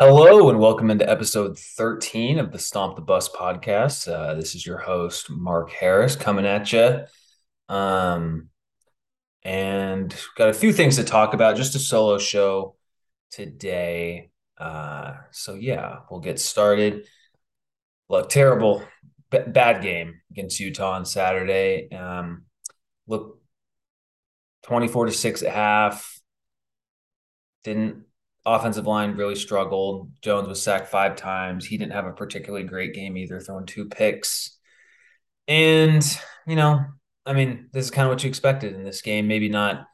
Hello and welcome into episode 13 of the Stomp the Bus podcast. Uh, this is your host, Mark Harris, coming at you. Um, and got a few things to talk about, just a solo show today. Uh, so, yeah, we'll get started. Look, terrible, b- bad game against Utah on Saturday. Um, look, 24 to 6 at half. Didn't offensive line really struggled. Jones was sacked five times. He didn't have a particularly great game either, throwing two picks. And, you know, I mean, this is kind of what you expected in this game. Maybe not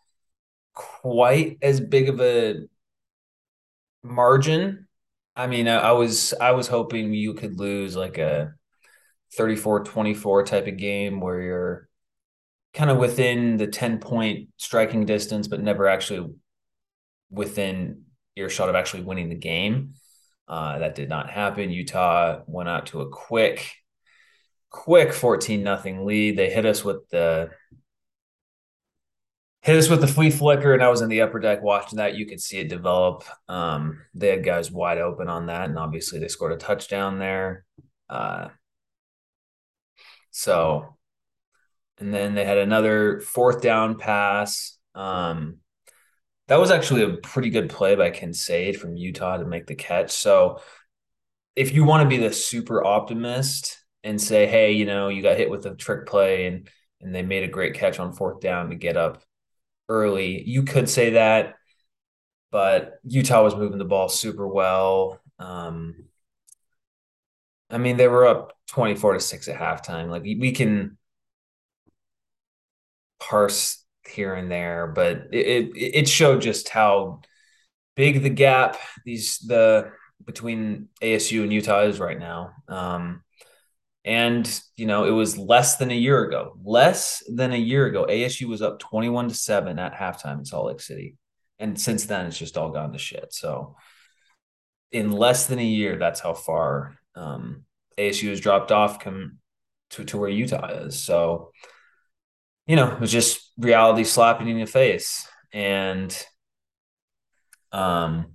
quite as big of a margin. I mean, I, I was I was hoping you could lose like a 34-24 type of game where you're kind of within the 10 point striking distance, but never actually within earshot of actually winning the game. Uh, that did not happen. Utah went out to a quick, quick 14 nothing lead. They hit us with the hit us with the flea flicker, and I was in the upper deck watching that. You could see it develop. Um, they had guys wide open on that, and obviously they scored a touchdown there. Uh, so, and then they had another fourth down pass. Um, that was actually a pretty good play by Kincaid from Utah to make the catch. So if you want to be the super optimist and say, hey, you know, you got hit with a trick play and and they made a great catch on fourth down to get up early, you could say that. But Utah was moving the ball super well. Um, I mean, they were up 24 to 6 at halftime. Like we can parse here and there, but it, it it showed just how big the gap these the between ASU and Utah is right now. Um, and you know, it was less than a year ago. Less than a year ago, ASU was up 21 to 7 at halftime in Salt Lake City. And since then it's just all gone to shit. So in less than a year, that's how far um, ASU has dropped off come to, to where Utah is. So you know, it was just reality slapping in your face. And, um,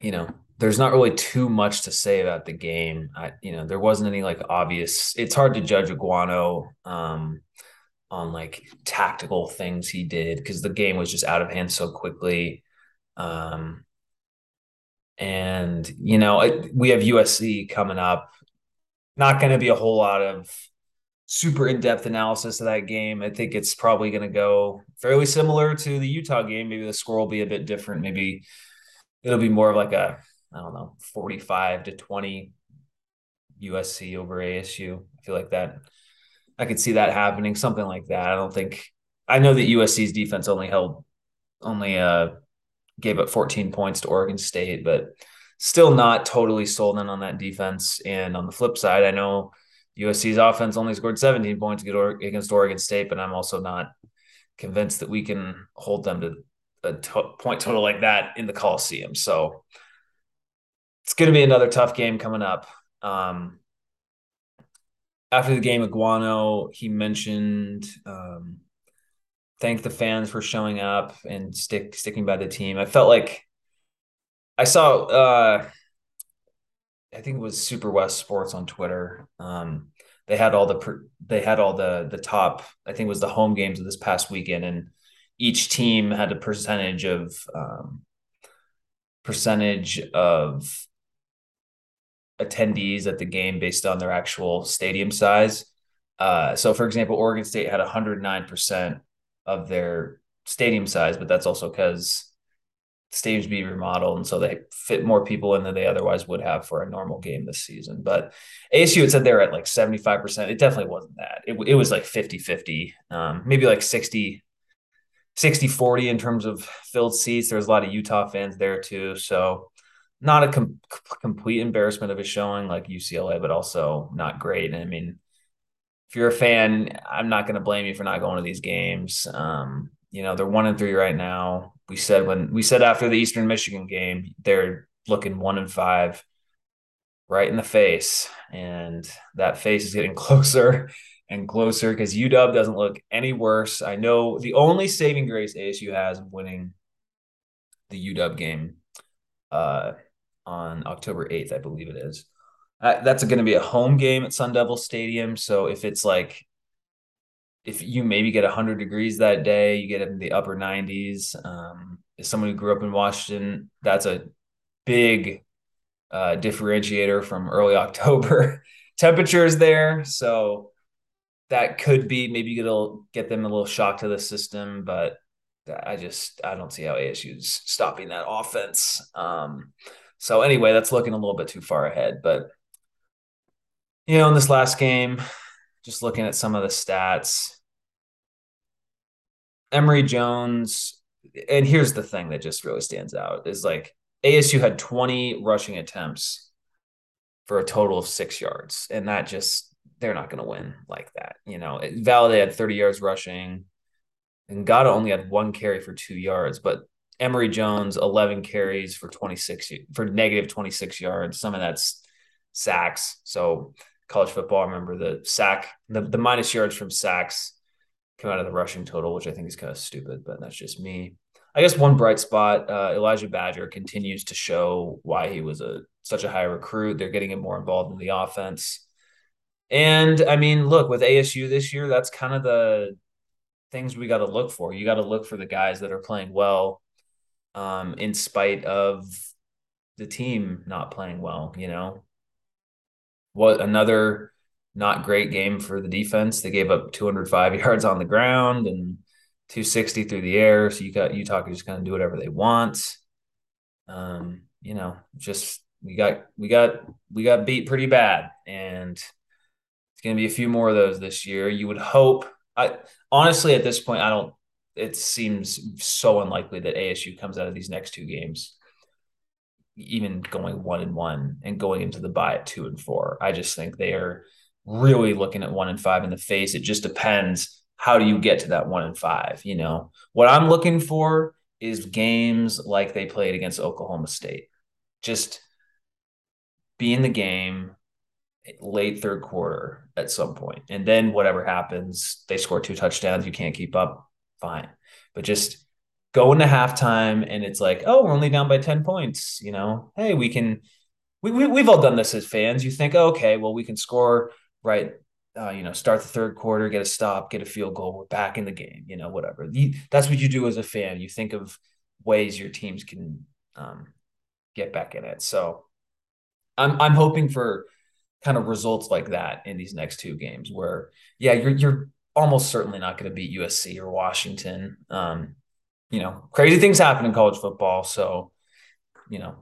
you know, there's not really too much to say about the game. I, you know, there wasn't any like obvious, it's hard to judge Aguano, um, on like tactical things he did because the game was just out of hand so quickly. Um, and you know, it, we have USC coming up. Not going to be a whole lot of super in-depth analysis of that game. I think it's probably going to go fairly similar to the Utah game. Maybe the score will be a bit different. Maybe it'll be more of like a I don't know, 45 to 20 USC over ASU. I feel like that I could see that happening, something like that. I don't think I know that USC's defense only held only uh gave up 14 points to Oregon State, but still not totally sold in on that defense. And on the flip side, I know USC's offense only scored 17 points against Oregon State, but I'm also not convinced that we can hold them to a t- point total like that in the Coliseum. So it's going to be another tough game coming up. Um, after the game, Aguano, he mentioned um, thank the fans for showing up and stick sticking by the team. I felt like I saw uh, I think it was Super West Sports on Twitter. Um, they had all the they had all the the top. I think it was the home games of this past weekend, and each team had a percentage of um, percentage of attendees at the game based on their actual stadium size. Uh, so, for example, Oregon State had 109% of their stadium size, but that's also because stadiums be remodeled, and so they fit more people in than they otherwise would have for a normal game this season. But ASU had said they were at like 75%. It definitely wasn't that. It, it was like 50 50, um, maybe like 60 60 40 in terms of filled seats. There was a lot of Utah fans there too. So, not a com- complete embarrassment of a showing like UCLA, but also not great. And I mean, if you're a fan, I'm not going to blame you for not going to these games. Um, you know, they're one and three right now we said when we said after the Eastern Michigan game, they're looking one and five right in the face. And that face is getting closer and closer because UW doesn't look any worse. I know the only saving grace ASU has of winning the UW game uh, on October 8th, I believe it is. Uh, that's going to be a home game at Sun Devil Stadium. So if it's like, if you maybe get 100 degrees that day, you get in the upper 90s. Um, as someone who grew up in Washington, that's a big uh, differentiator from early October temperatures there. So that could be maybe it'll get them a little shock to the system, but I just I don't see how ASU's stopping that offense. Um, so anyway, that's looking a little bit too far ahead. But you know, in this last game, just looking at some of the stats, Emory Jones, and here's the thing that just really stands out is like ASU had 20 rushing attempts for a total of six yards, and that just they're not going to win like that. You know, Valladay had 30 yards rushing, and Ngata only had one carry for two yards, but Emory Jones 11 carries for 26 for negative 26 yards. Some of that's sacks. So college football, I remember the sack, the, the minus yards from sacks come out of the rushing total, which I think is kind of stupid, but that's just me. I guess one bright spot, uh, Elijah Badger continues to show why he was a such a high recruit. They're getting him more involved in the offense. And I mean, look, with ASU this year, that's kind of the things we got to look for. You got to look for the guys that are playing well um, in spite of the team not playing well, you know. What another not great game for the defense. They gave up 205 yards on the ground and 260 through the air. So you got Utah can just kind of do whatever they want. Um, you know, just we got we got we got beat pretty bad, and it's going to be a few more of those this year. You would hope. I honestly, at this point, I don't. It seems so unlikely that ASU comes out of these next two games, even going one and one and going into the bye at two and four. I just think they are really looking at one and five in the face. It just depends how do you get to that one and five? You know, what I'm looking for is games like they played against Oklahoma State. Just be in the game eh, late third quarter at some. And then whatever happens, they score two touchdowns, you can't keep up, fine. But just go into halftime and it's like, oh, we're only down by 10 points, you know. Hey, we can we, we we've all done this as fans. You think, oh, okay, well, we can score right uh, you know, start the third quarter, get a stop, get a field goal, we're back in the game, you know, whatever. You, that's what you do as a fan. You think of ways your teams can um, get back in it. So I'm I'm hoping for kind of results like that in these next two games where yeah, you're you're almost certainly not going to beat USC or Washington. Um, you know, crazy things happen in college football, so you know,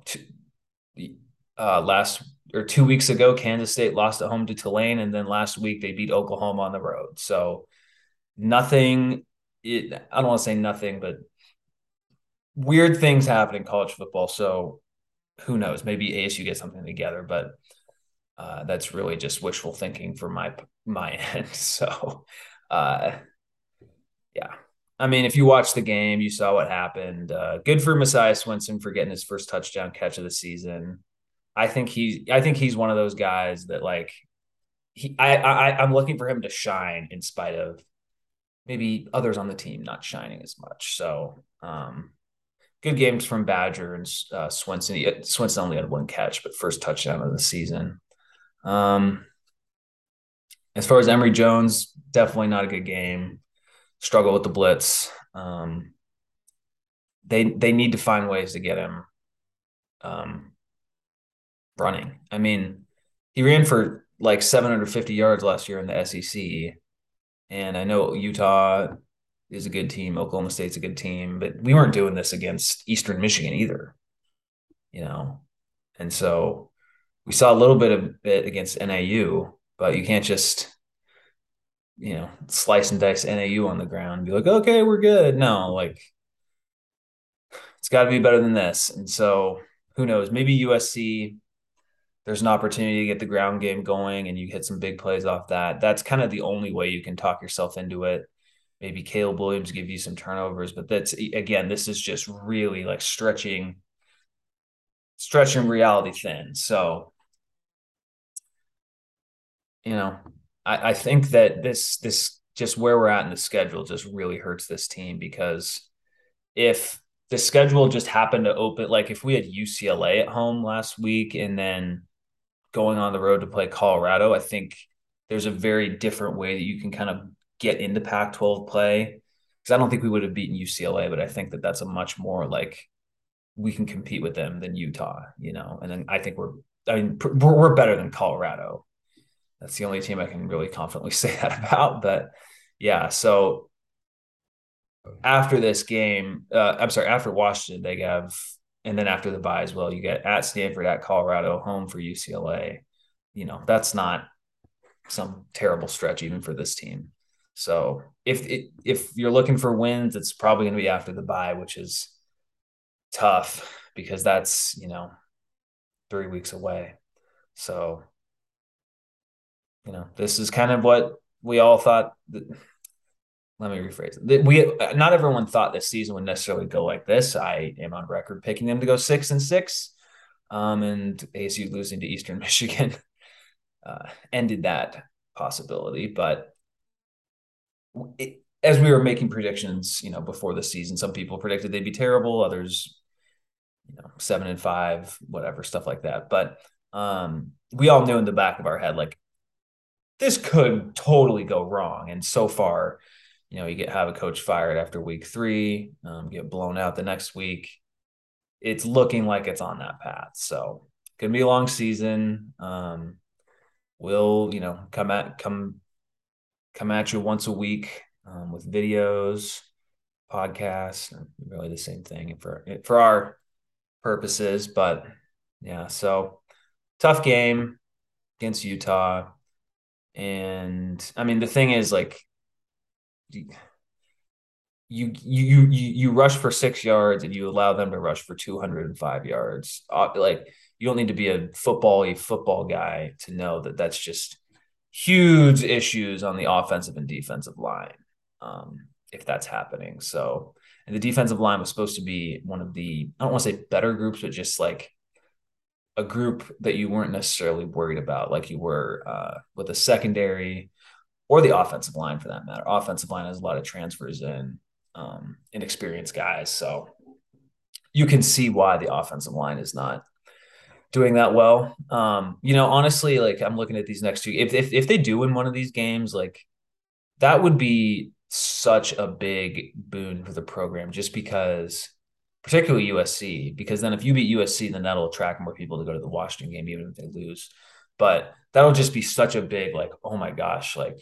uh, last or two weeks ago, Kansas State lost at home to Tulane, and then last week they beat Oklahoma on the road. So nothing. It, I don't want to say nothing, but weird things happen in college football. So who knows? Maybe ASU gets something together, but uh, that's really just wishful thinking for my my end. So, uh, yeah. I mean, if you watched the game, you saw what happened. Uh, good for Messiah Swinson for getting his first touchdown catch of the season. I think he's I think he's one of those guys that like he I, I I'm looking for him to shine in spite of maybe others on the team not shining as much. So um good games from Badger and uh, Swenson. Swinson only had one catch, but first touchdown of the season. Um, as far as Emory Jones, definitely not a good game. Struggle with the blitz. Um, they they need to find ways to get him um, running. I mean, he ran for like 750 yards last year in the SEC. And I know Utah is a good team, Oklahoma State's a good team, but we weren't doing this against Eastern Michigan either, you know. And so we saw a little bit of it against NAU, but you can't just you know slice and dice NAU on the ground and be like, okay, we're good. No, like it's got to be better than this. And so who knows? Maybe USC there's an opportunity to get the ground game going and you hit some big plays off that. That's kind of the only way you can talk yourself into it. Maybe Caleb Williams give you some turnovers, but that's again, this is just really like stretching stretching reality thin. So you know, I, I think that this this just where we're at in the schedule just really hurts this team because if the schedule just happened to open. Like if we had UCLA at home last week and then going on the road to play Colorado, I think there's a very different way that you can kind of get into Pac 12 play. Because I don't think we would have beaten UCLA, but I think that that's a much more like we can compete with them than Utah, you know. And then I think we're, I mean, we're, we're better than Colorado. That's the only team I can really confidently say that about. But yeah, so after this game, uh, I'm sorry, after Washington, they have, and then after the bye as well, you get at Stanford, at Colorado, home for UCLA. You know, that's not some terrible stretch even for this team. So if it, if you're looking for wins, it's probably going to be after the bye, which is tough because that's you know three weeks away. So you know this is kind of what we all thought. That, let me rephrase it. We not everyone thought this season would necessarily go like this. I am on record picking them to go six and six, um, and ASU losing to Eastern Michigan uh, ended that possibility. But it, as we were making predictions, you know, before the season, some people predicted they'd be terrible, others, you know, seven and five, whatever stuff like that. But um, we all knew in the back of our head, like this could totally go wrong. And so far, you know, you get have a coach fired after week three, um, get blown out the next week. It's looking like it's on that path. So gonna be a long season. Um, we'll, you know, come at come come at you once a week um, with videos, podcasts, really the same thing for for our purposes. But yeah, so tough game against Utah. And I mean, the thing is, like, you you you you rush for six yards and you allow them to rush for 205 yards. Uh, like you don't need to be a football a football guy to know that that's just huge issues on the offensive and defensive line um, if that's happening. So and the defensive line was supposed to be one of the i don't want to say better groups but just like a group that you weren't necessarily worried about like you were uh, with a secondary or the offensive line for that matter. Offensive line has a lot of transfers in um, inexperienced guys, so you can see why the offensive line is not doing that well. Um, you know, honestly, like I'm looking at these next two. If if if they do win one of these games, like that would be such a big boon for the program, just because, particularly USC, because then if you beat USC, then that'll attract more people to go to the Washington game, even if they lose. But that'll just be such a big like, oh my gosh, like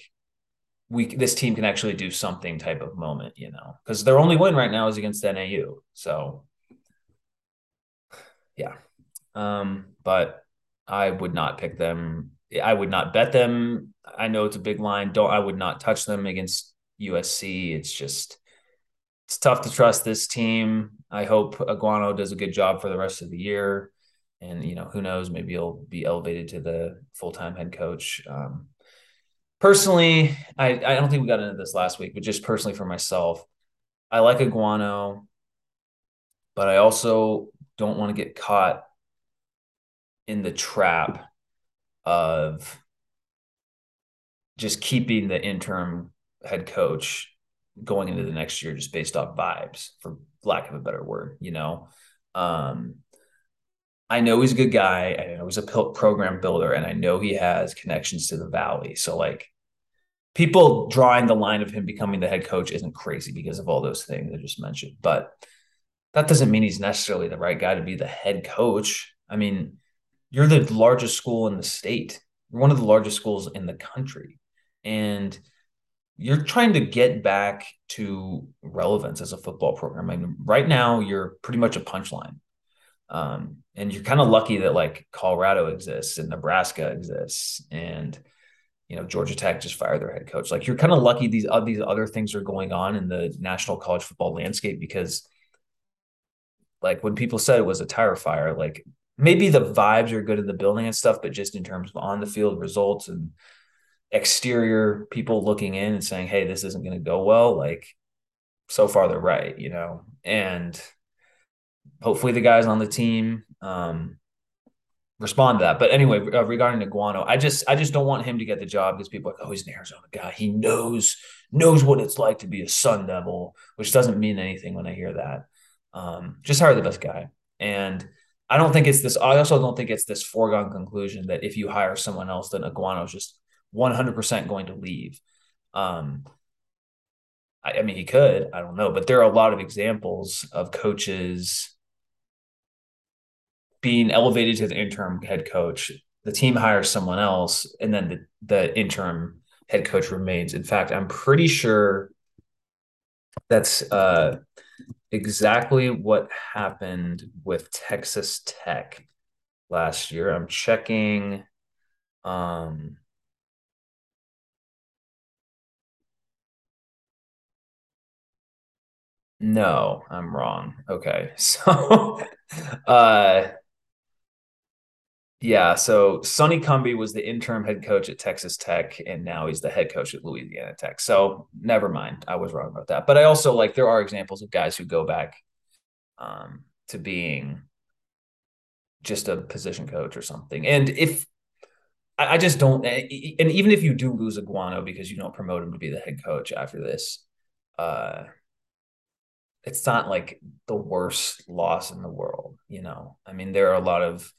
we this team can actually do something type of moment, you know, because their only win right now is against NAU. So yeah. Um, but I would not pick them. I would not bet them. I know it's a big line. Don't I would not touch them against USC. It's just it's tough to trust this team. I hope Aguano does a good job for the rest of the year. And you know, who knows, maybe he'll be elevated to the full-time head coach. Um, personally, I, I don't think we got into this last week, but just personally for myself, I like Aguano, but I also don't want to get caught in the trap of just keeping the interim head coach going into the next year just based off vibes for lack of a better word you know? Um I know he's a good guy. I know he's a program builder, and I know he has connections to the Valley. So, like, people drawing the line of him becoming the head coach isn't crazy because of all those things I just mentioned. But that doesn't mean he's necessarily the right guy to be the head coach. I mean, you're the largest school in the state, you're one of the largest schools in the country. And you're trying to get back to relevance as a football program. I mean, right now, you're pretty much a punchline. Um, and you're kind of lucky that like Colorado exists and Nebraska exists and you know Georgia Tech just fired their head coach. Like you're kind of lucky these uh, these other things are going on in the national college football landscape because like when people said it was a tire fire, like maybe the vibes are good in the building and stuff, but just in terms of on the field results and exterior people looking in and saying, "Hey, this isn't going to go well," like so far they're right, you know, and hopefully the guys on the team um, respond to that. But anyway, uh, regarding Aguano, I just I just don't want him to get the job because people are like, oh, he's an Arizona guy. He knows knows what it's like to be a Sun Devil, which doesn't mean anything when I hear that. Um, just hire the best guy. And I don't think it's this. I also don't think it's this foregone conclusion that if you hire someone else, then Aguano is just 100% going to leave. Um, I, I mean, he could. I don't know, but there are a lot of examples of coaches being elevated to the interim head coach. The team hires someone else, and then the, the interim head coach remains. In fact, I'm pretty sure that's uh, exactly what happened with Texas Tech last year. I'm checking. Um, no, I'm wrong. Okay. So, uh, yeah, so Sonny Cumbie was the interim head coach at Texas Tech, and now he's the head coach at Louisiana Tech. So never mind, I was wrong about that. But I also like there are examples of guys who go back um, to being just a position coach or something. And if I, I just don't, and even if you do lose Aguano because you don't promote him to be the head coach after this, uh, it's not like the worst loss in the world. You know, I mean, there are a lot of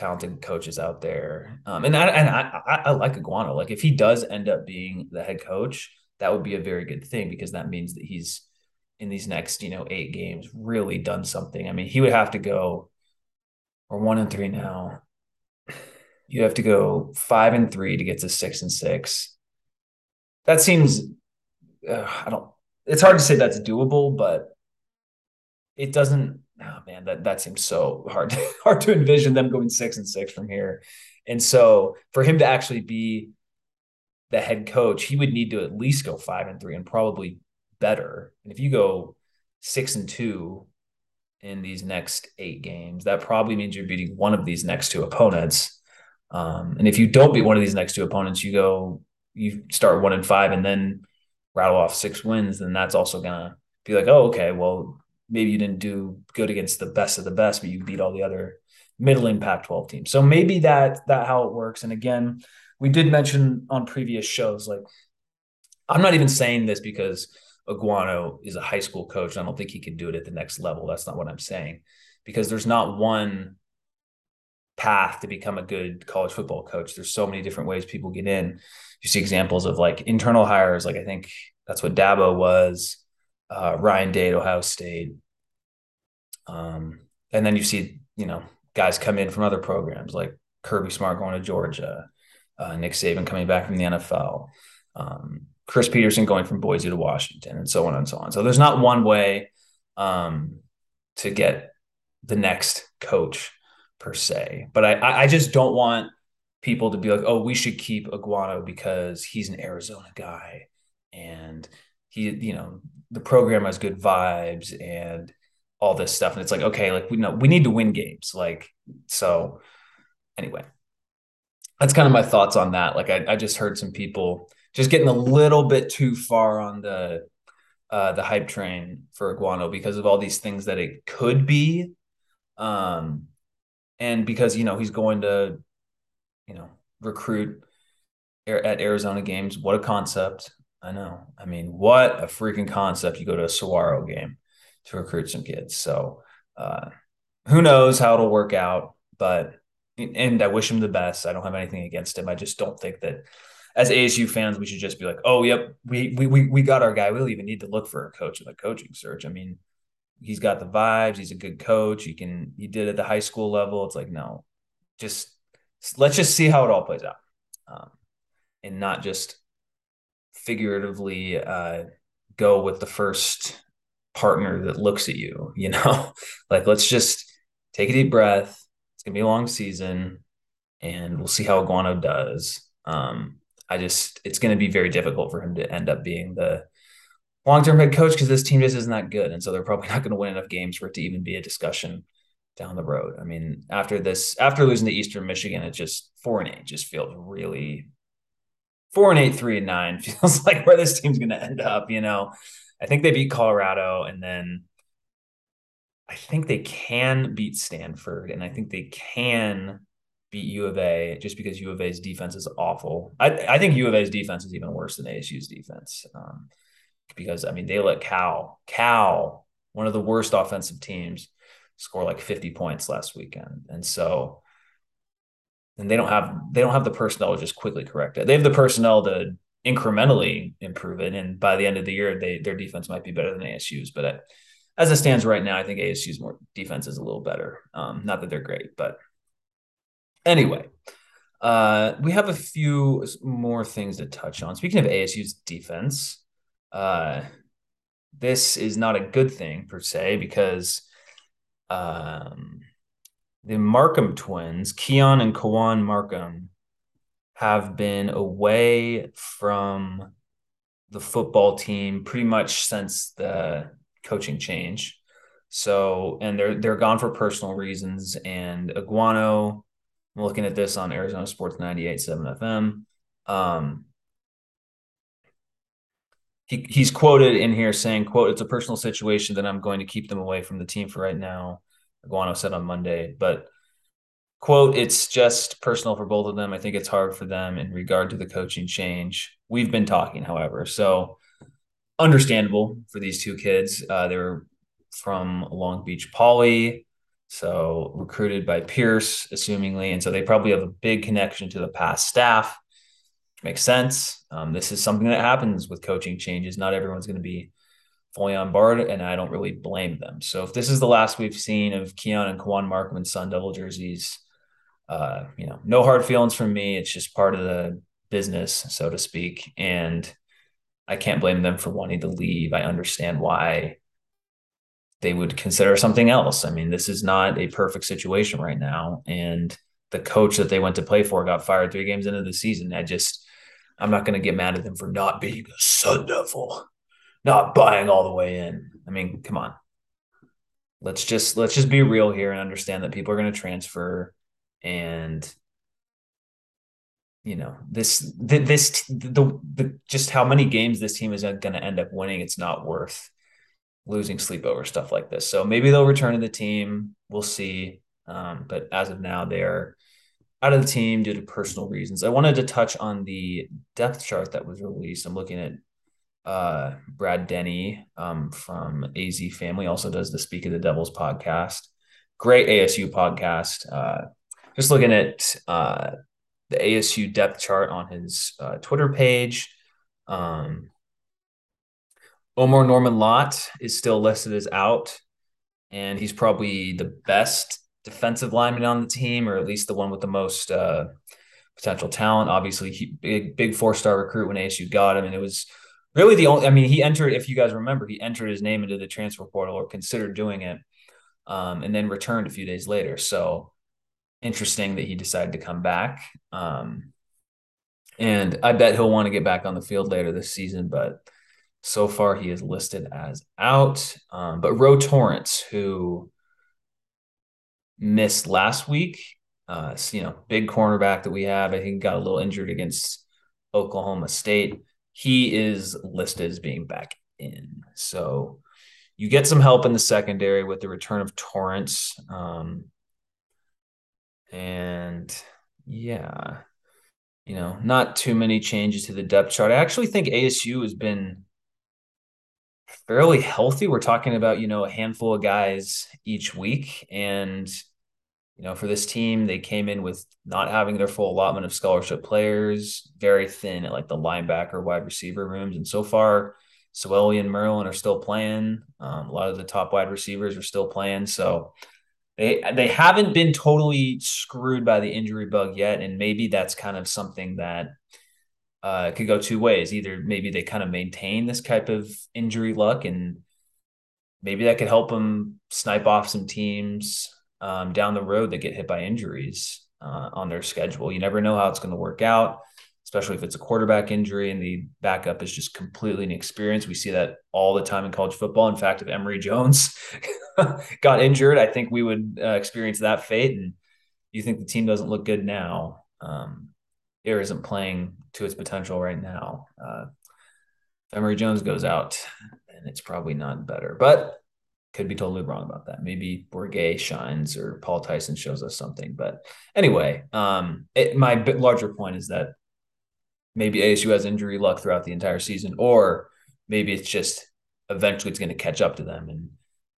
talented coaches out there. Um, and I, and I, I, I like Aguano. Like if he does end up being the head coach, that would be a very good thing because that means that he's in these next, you know, eight games really done something. I mean, he would have to go or one and three now. You have to go five and three to get to six and six. That seems, uh, I don't, it's hard to say that's doable, but it doesn't oh man, that that seems so hard hard to envision them going six and six from here. And so for him to actually be the head coach, he would need to at least go five and three and probably better. And if you go six and two in these next eight games, that probably means you're beating one of these next two opponents. Um, and if you don't beat one of these next two opponents, you go, you start one and five and then rattle off six wins, then that's also gonna be like, oh, okay, well, maybe you didn't do good against the best of the best, but you beat all the other middle impact 12 teams. So maybe that that how it works. And again, we did mention on previous shows, like I'm not even saying this because Aguano is a high school coach. I don't think he can do it at the next level. That's not what I'm saying. Because there's not one path to become a good college football coach. There's so many different ways people get in. You see examples of like internal hires, like I think that's what Dabo was uh, Ryan Day at Ohio State. Um, and then you see, you know, guys come in from other programs like Kirby Smart going to Georgia, uh, Nick Saban coming back from the NFL, um, Chris Petersen going from Boise to Washington, and so on and so on. So there's not one way um, to get the next coach per se, but I, I just don't want people to be like, oh, we should keep Aguano because he's an Arizona guy and he, you know, the program has good vibes and all this stuff. And it's like, okay, like we know we need to win games. Like, so anyway, that's kind of my thoughts on that. Like I, I just heard some people just getting a little bit too far on the uh, the hype train for Aguano because of all these things that it could be. Um, and because, you know, he's going to, you know, recruit at Arizona games. What a concept. I know. I mean, what a freaking concept. You go to a Saguaro game to recruit some kids. So uh, who knows how it'll work out, but and I wish him the best. I don't have anything against him. I just don't think that as ASU fans, we should just be like, oh, yep, we we we, we got our guy. We don't even need to look for a coach in the coaching search. I mean, he's got the vibes, he's a good coach. He can he did at the high school level. It's like, no, just let's just see how it all plays out. Um, and not just figuratively uh, go with the first partner that looks at you, you know, like let's just take a deep breath. It's gonna be a long season and we'll see how Aguano does. Um, I just it's gonna be very difficult for him to end up being the long-term head coach because this team just isn't that good. And so they're probably not gonna win enough games for it to even be a discussion down the road. I mean, after this, after losing to Eastern Michigan, it just four and eight just feels really four and eight, three and nine feels like where this team's going to end up. You know, I think they beat Colorado, and then I think they can beat Stanford, and I think they can beat U of A just because U of A's defense is awful. I, I think U of A's defense is even worse than ASU's defense. Um, because I mean they let Cal Cal one of the worst offensive teams, score like 50 points last weekend. And so and they don't have they don't have the personnel to just quickly correct it. They have the personnel to incrementally improve it, and by the end of the year, they their defense might be better than ASU's. But as it stands right now, I think ASU's more defense is a little better. Um, not that they're great, but anyway, uh, we have a few more things to touch on. Speaking of ASU's defense, uh, this is not a good thing per se because um, the Markham twins, Keon and Kawan Markham, have been away from the football team pretty much since the coaching change. So, and they're they're gone for personal reasons. And Aguano, I'm looking at this on Arizona Sports 98.7 FM. Um, he, he's quoted in here saying, quote, it's a personal situation that I'm going to keep them away from the team for right now. Aguano said on Monday, but quote, it's just personal for both of them. I think it's hard for them in regard to the coaching change. We've been talking, however, so understandable for these two kids. Uh, they were from Long Beach Poly, so recruited by Pierce, assumingly, and so they probably have a big connection to the past staff. Makes sense. Um, this is something that happens with coaching changes. Not everyone's going to be fully on board, and I don't really blame them. So if this is the last we've seen of Keon and Kawan Markham in Sun Devil jerseys, uh, you know, no hard feelings from me. It's just part of the business, so to speak. And I can't blame them for wanting to leave. I understand why they would consider something else. I mean, this is not a perfect situation right now. And the coach that they went to play for got fired three games into the season. I just, I'm not going to get mad at them for not being a Sun Devil not buying all the way in. I mean, come on. Let's just let's just be real here and understand that people are going to transfer and you know this this the, the just how many games this team is going to end up winning it's not worth losing sleep over stuff like this. So maybe they'll return to the team. We'll see. Um, but as of now they are out of the team due to personal reasons. I wanted to touch on the depth chart that was released. I'm looking at uh, Brad Denny um, from AZ Family also does the Speak of the Devils podcast. Great ASU podcast. Uh, just looking at uh, the ASU depth chart on his uh, Twitter page. Um, Omar Norman Lott is still listed as out, and he's probably the best defensive lineman on the team, or at least the one with the most uh, potential talent. Obviously, he, big big four star recruit when ASU got him, and it was really the only. I mean, he entered. If you guys remember, he entered his name into the transfer portal or considered doing it, um, and then returned a few days later. So interesting that he decided to come back. Um, and I bet he'll want to get back on the field later this season, but so far he is listed as out. Um, but Ro Torrence, who missed last week, uh, you know, big cornerback that we have, I think got a little injured against Oklahoma State he is listed as being back in. So you get some help in the secondary with the return of Torrence. Um, and yeah, you know, not too many changes to the depth chart. I actually think ASU has been fairly healthy. We're talking about, you know, a handful of guys each week. And you know, for this team, they came in with not having their full allotment of scholarship players, very thin at like the linebacker, wide receiver rooms. And so far, Soelle and Merlin are still playing. Um, a lot of the top wide receivers are still playing. So they they haven't been totally screwed by the injury bug yet. And maybe that's kind of something that uh, could go two ways. Either maybe they kind of maintain this type of injury luck and maybe that could help them snipe off some teams um, down the road that get hit by injuries uh, on their schedule. You never know how it's going to work out, especially if it's a quarterback injury and the backup is just completely inexperienced. We see that all the time in college football. In fact, if Emory Jones got injured, I think we would uh, experience that fate. And you think the team doesn't look good now. Um, Air isn't playing to its potential right now. Uh, Emory Jones goes out, and it's probably not better. But could be totally wrong about that. Maybe Bourguet shines or Paul Tyson shows us something. But anyway, um, it, my larger point is that maybe ASU has injury luck throughout the entire season, or maybe it's just eventually it's going to catch up to them. And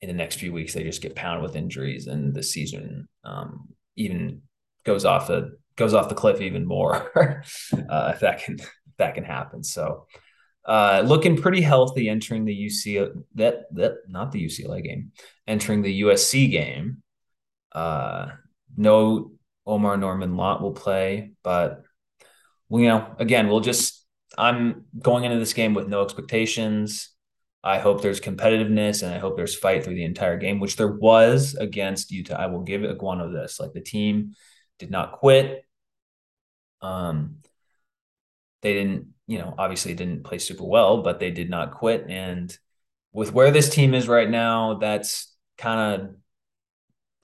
in the next few weeks they just get pounded with injuries and the season um, even goes off the goes off the cliff even more uh, if that can if that can happen. So uh, looking pretty healthy entering the UC that that not the UCLA game, entering the USC game. Uh, no Omar Norman Lott will play, but you know, again, we'll just I'm going into this game with no expectations. I hope there's competitiveness and I hope there's fight through the entire game, which there was against Utah. I will give Aguano this. Like the team did not quit. Um, they didn't, you know, obviously didn't play super well, but they did not quit. And with where this team is right now, that's kind of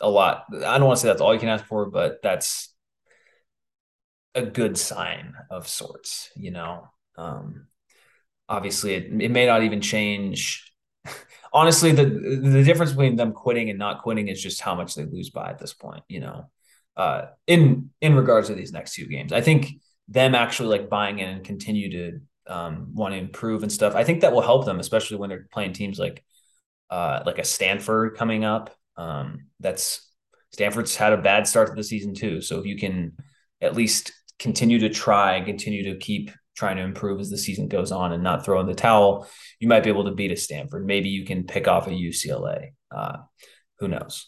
a lot. I don't want to say that's all you can ask for, but that's a good sign of sorts, you know. Um, obviously, it, it may not even change. Honestly, the the difference between them quitting and not quitting is just how much they lose by at this point, you know. Uh, in in regards to these next two games, I think them actually like buying in and continue to um, want to improve and stuff. I think that will help them, especially when they're playing teams like uh, like a Stanford coming up. Um, that's Stanford's had a bad start to the season too. So if you can at least continue to try and continue to keep trying to improve as the season goes on and not throw in the towel, you might be able to beat a Stanford. Maybe you can pick off a UCLA. Uh, who knows?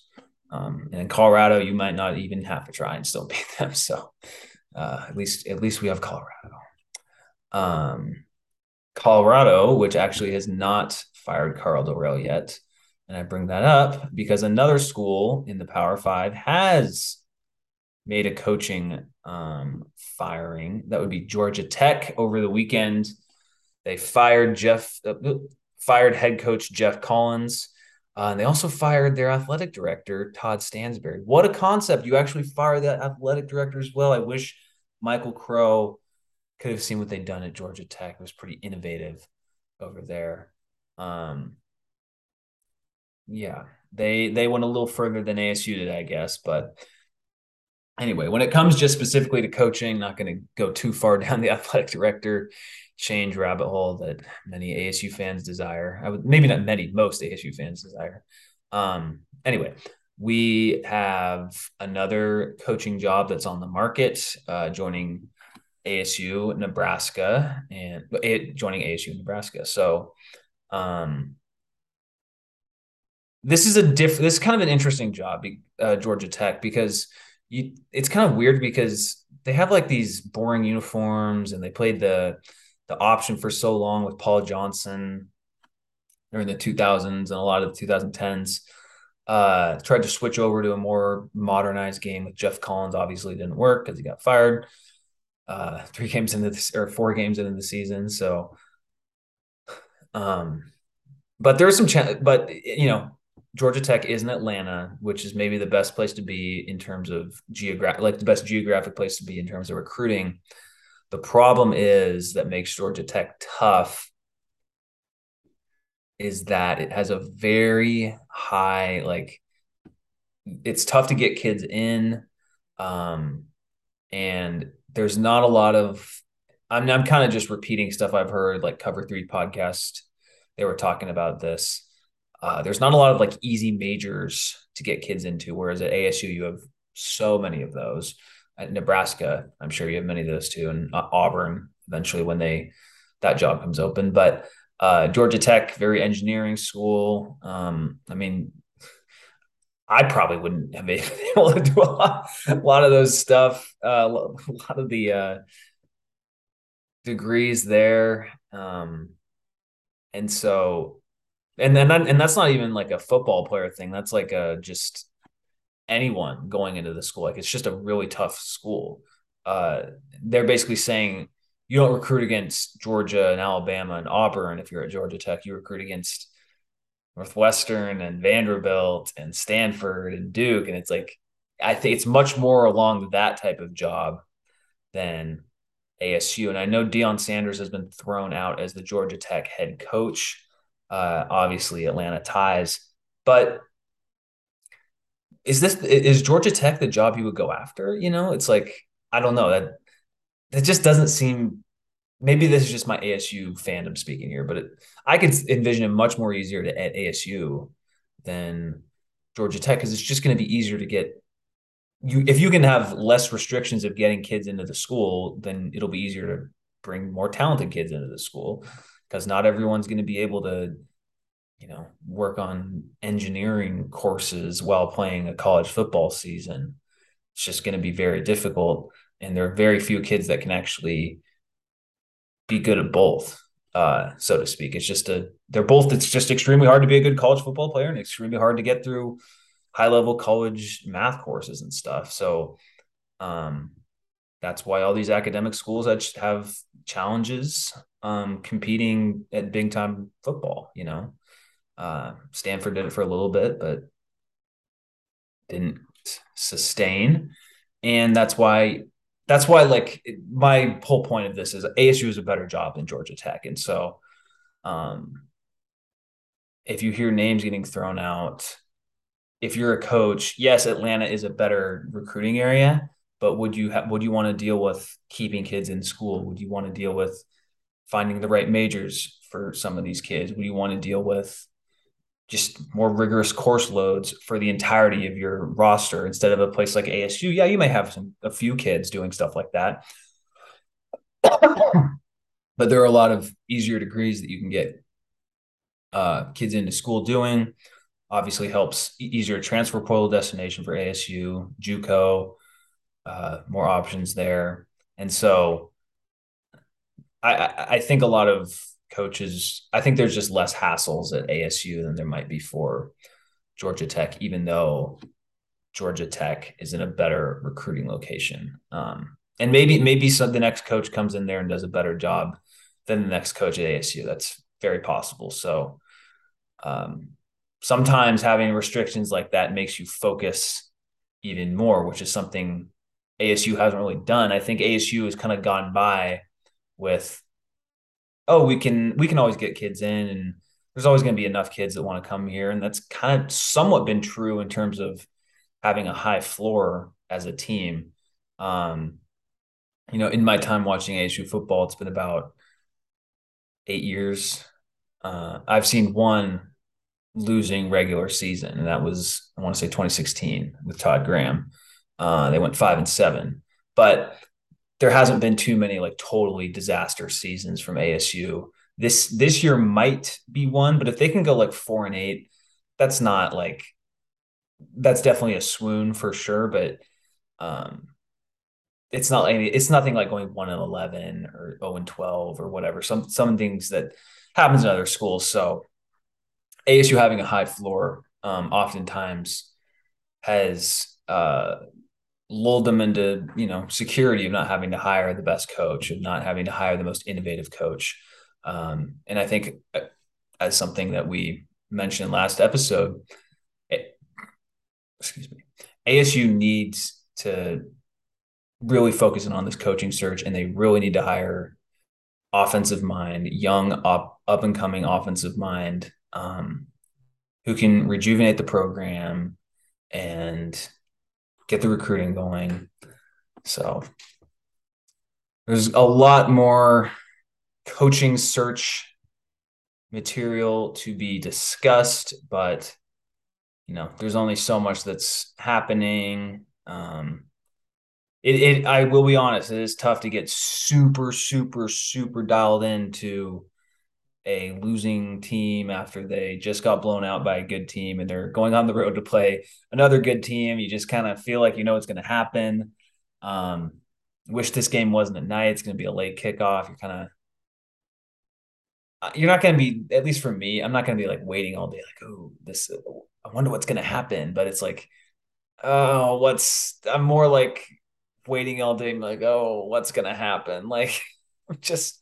Um, and in Colorado, you might not even have to try and still beat them. So uh, at least at least we have Colorado. Um, Colorado, which actually has not fired Karl Dorrell yet, and I bring that up because another school in the Power Five has made a coaching um, firing. That would be Georgia Tech over the weekend. They fired Geoff, uh, fired head coach Geoff Collins. Uh, and they also fired their athletic director, Todd Stansbury. What a concept. You actually fire that athletic director as well. I wish Michael Crow could have seen what they'd done at Georgia Tech. It was pretty innovative over there. Um, yeah, they they went a little further than ASU did, I guess. But anyway, when it comes just specifically to coaching, not going to go too far down the athletic director change rabbit hole that many ASU fans desire. I would maybe not many, most ASU fans desire. Um, anyway, we have another coaching job that's on the market, uh, joining ASU Nebraska and it, joining ASU Nebraska. So, um, this is a diff. This is kind of an interesting job, uh, Georgia Tech, because you. It's kind of weird because they have like these boring uniforms, and they played the the option for so long with Paul Johnson during the 2000s and a lot of the 2010s. Uh, tried to switch over to a more modernized game with Geoff Collins. Obviously, didn't work because he got fired. Uh, three games into this or four games into the season. So, um, but there's some chance. But you know, Georgia Tech is in Atlanta, which is maybe the best place to be in terms of geographic, like the best geographic place to be in terms of recruiting. The problem is that makes Georgia Tech tough is that it has a very high like it's tough to get kids in um and there's not a lot of I'm I'm kind of just repeating stuff I've heard like cover 3 podcast they were talking about this uh, there's not a lot of like easy majors to get kids into whereas at ASU you have so many of those at Nebraska, I'm sure you have many of those too, and uh, Auburn eventually when they that job comes open. But uh, Georgia Tech, very engineering school. Um, I mean, I probably wouldn't have been able to do a lot, a lot of those stuff. Uh, a lot of the uh, degrees there, um, and so, and then and that's not even like a football player thing. That's like a just anyone going into the school. Like it's just a really tough school. Uh, they're basically saying you don't recruit against Georgia and Alabama and Auburn if you're at Georgia Tech. You recruit against Northwestern and Vanderbilt and Stanford and Duke. And it's like, I think it's much more along that type of job than ASU. And I know Deion Sanders has been thrown out as the Georgia Tech head coach. Uh, obviously, Atlanta ties. But is this is Georgia Tech the job you would go after? You know, it's like I don't know that that just doesn't seem. Maybe this is just my ASU fandom speaking here, but it, I could envision it much more easier to at ASU than Georgia Tech because it's just going to be easier to get you if you can have less restrictions of getting kids into the school, then it'll be easier to bring more talented kids into the school because not everyone's going to be able to you know work on engineering courses while playing a college football season. It's just going to be very difficult and there are very few kids that can actually be good at both uh, so to speak. It's just a they're both it's just extremely hard to be a good college football player and extremely hard to get through high level college math courses and stuff. So um, that's why all these academic schools have challenges um, competing at big time football you know uh, Stanford did it for a little bit, but didn't sustain. And that's why that's why like my whole point of this is ASU is a better job than Georgia Tech. And so um if you hear names getting thrown out, if you're a coach, yes, Atlanta is a better recruiting area, but would you have would you want to deal with keeping kids in school? Would you want to deal with finding the right majors for some of these kids? Would you want to deal with just more rigorous course loads for the entirety of your roster instead of a place like ASU. Yeah, you may have some a few kids doing stuff like that. but there are a lot of easier degrees that you can get uh, kids into school doing. Obviously, helps easier transfer portal destination for ASU, JUCO, uh, more options there, and so I, I think a lot of coaches. I think there's just less hassles at ASU than there might be for Georgia Tech, even though Georgia Tech is in a better recruiting location. Um, and maybe maybe some, the next coach comes in there and does a better job than the next coach at ASU. That's very possible. So um, sometimes having restrictions like that makes you focus even more, which is something ASU hasn't really done. I think ASU has kind of gone by with oh, we can we can always get kids in, and there's always going to be enough kids that want to come here, and that's kind of somewhat been true in terms of having a high floor as a team. Um, you know, in my time watching ASU football, it's been about eight years. Uh, I've seen one losing regular season, and that was I want to say 2016 with Todd Graham. Uh, they went five and seven, but there hasn't been too many like totally disaster seasons from ASU. This this year might be one, but if they can go like four and eight, that's not like that's definitely a swoon for sure. But um, it's not like it's nothing like going one and eleven or zero and twelve or whatever. Some some things that happens in other schools. So ASU having a high floor um, oftentimes has uh, lulled them into you know security of not having to hire the best coach of not having to hire the most innovative coach. Um, and i think uh, as something that we mentioned last episode it, excuse me asu needs to really focus in on this coaching search and they really need to hire offensive mind young up up and coming offensive mind um, who can rejuvenate the program and get the recruiting going. So there's a lot more coaching search material to be discussed, but you know, there's only so much that's happening. Um, it, it, I will be honest, it is tough to get super, super, super dialed into a losing team after they just got blown out by a good team and they're going on the road to play another good team. You just kind of feel like you know what's going to happen. Um, wish this game wasn't at night. It's going to be a late kickoff. You're kind of uh, you're not going to be at least for me. I'm not going to be like waiting all day, like oh this. I wonder what's going to happen. But it's like oh what's. I'm more like waiting all day, like oh what's going to happen. Like just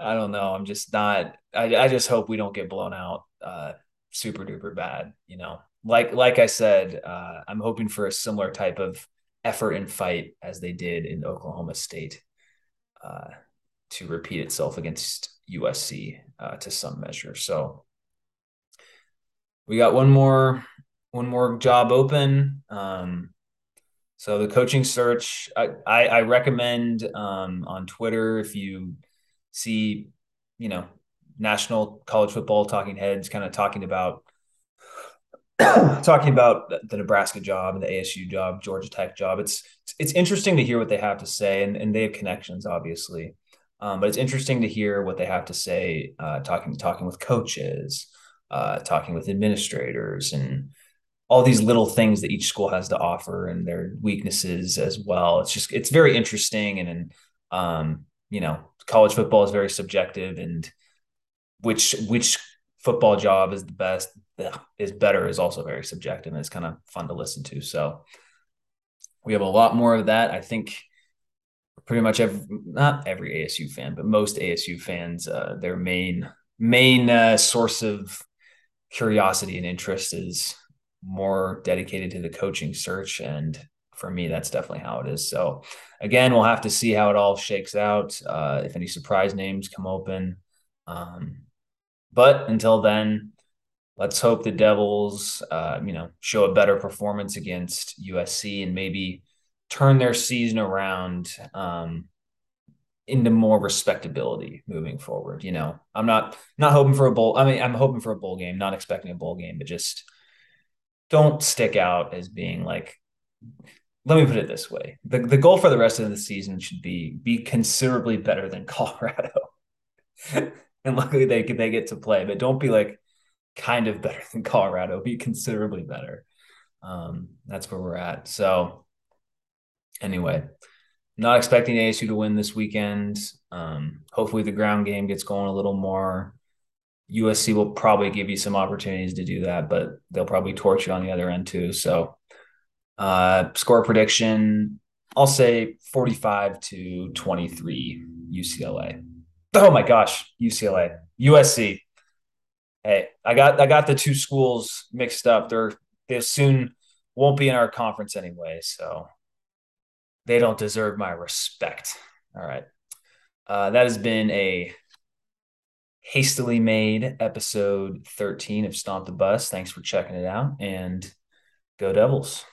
I don't know. I'm just not. I, I just hope we don't get blown out uh, super duper bad. You know, like like I said, uh, I'm hoping for a similar type of effort and fight as they did in Oklahoma State uh, to repeat itself against USC uh, to some measure. So we got one more one more job open. Um, so the coaching search, I, I, I recommend um, on Twitter if you see, you know, national college football talking heads kind of talking about talking about the Nebraska job and the ASU job, Georgia Tech job. It's it's interesting to hear what they have to say, and, and they have connections, obviously. Um, but it's interesting to hear what they have to say, uh, talking talking with coaches, uh, talking with administrators, and all these little things that each school has to offer and their weaknesses as well. It's just it's very interesting, and, and um, you know, college football is very subjective, and which which football job is the best is better is also very subjective and it's kind of fun to listen to. So we have a lot more of that. I think pretty much every not every ASU fan, but most ASU fans, uh, their main main uh, source of curiosity and interest is more dedicated to the coaching search and for me that's definitely how it is so again we'll have to see how it all shakes out uh, if any surprise names come open um, but until then, let's hope the Devils, uh, you know, show a better performance against USC and maybe turn their season around um, into more respectability moving forward. You know, I'm not not hoping for a bowl. I mean, I'm hoping for a bowl game, not expecting a bowl game, but just don't stick out as being like. Let me put it this way: the the goal for the rest of the season should be be considerably better than Colorado and luckily they they get to play. But don't be like kind of better than Colorado. Be considerably better. Um, that's where we're at. So anyway, not expecting ASU to win this weekend. Um, hopefully the ground game gets going a little more. USC will probably give you some opportunities to do that, but they'll probably torch you on the other end too. So uh, score prediction, I'll say 45 to 23 UCLA. Oh my gosh, UCLA, USC. Hey, I got I got the two schools mixed up. They're they soon won't be in our conference anyway, so they don't deserve my respect. All right. Uh, that has been a hastily made episode 13 of Stomp the Bus. Thanks for checking it out and go Devils.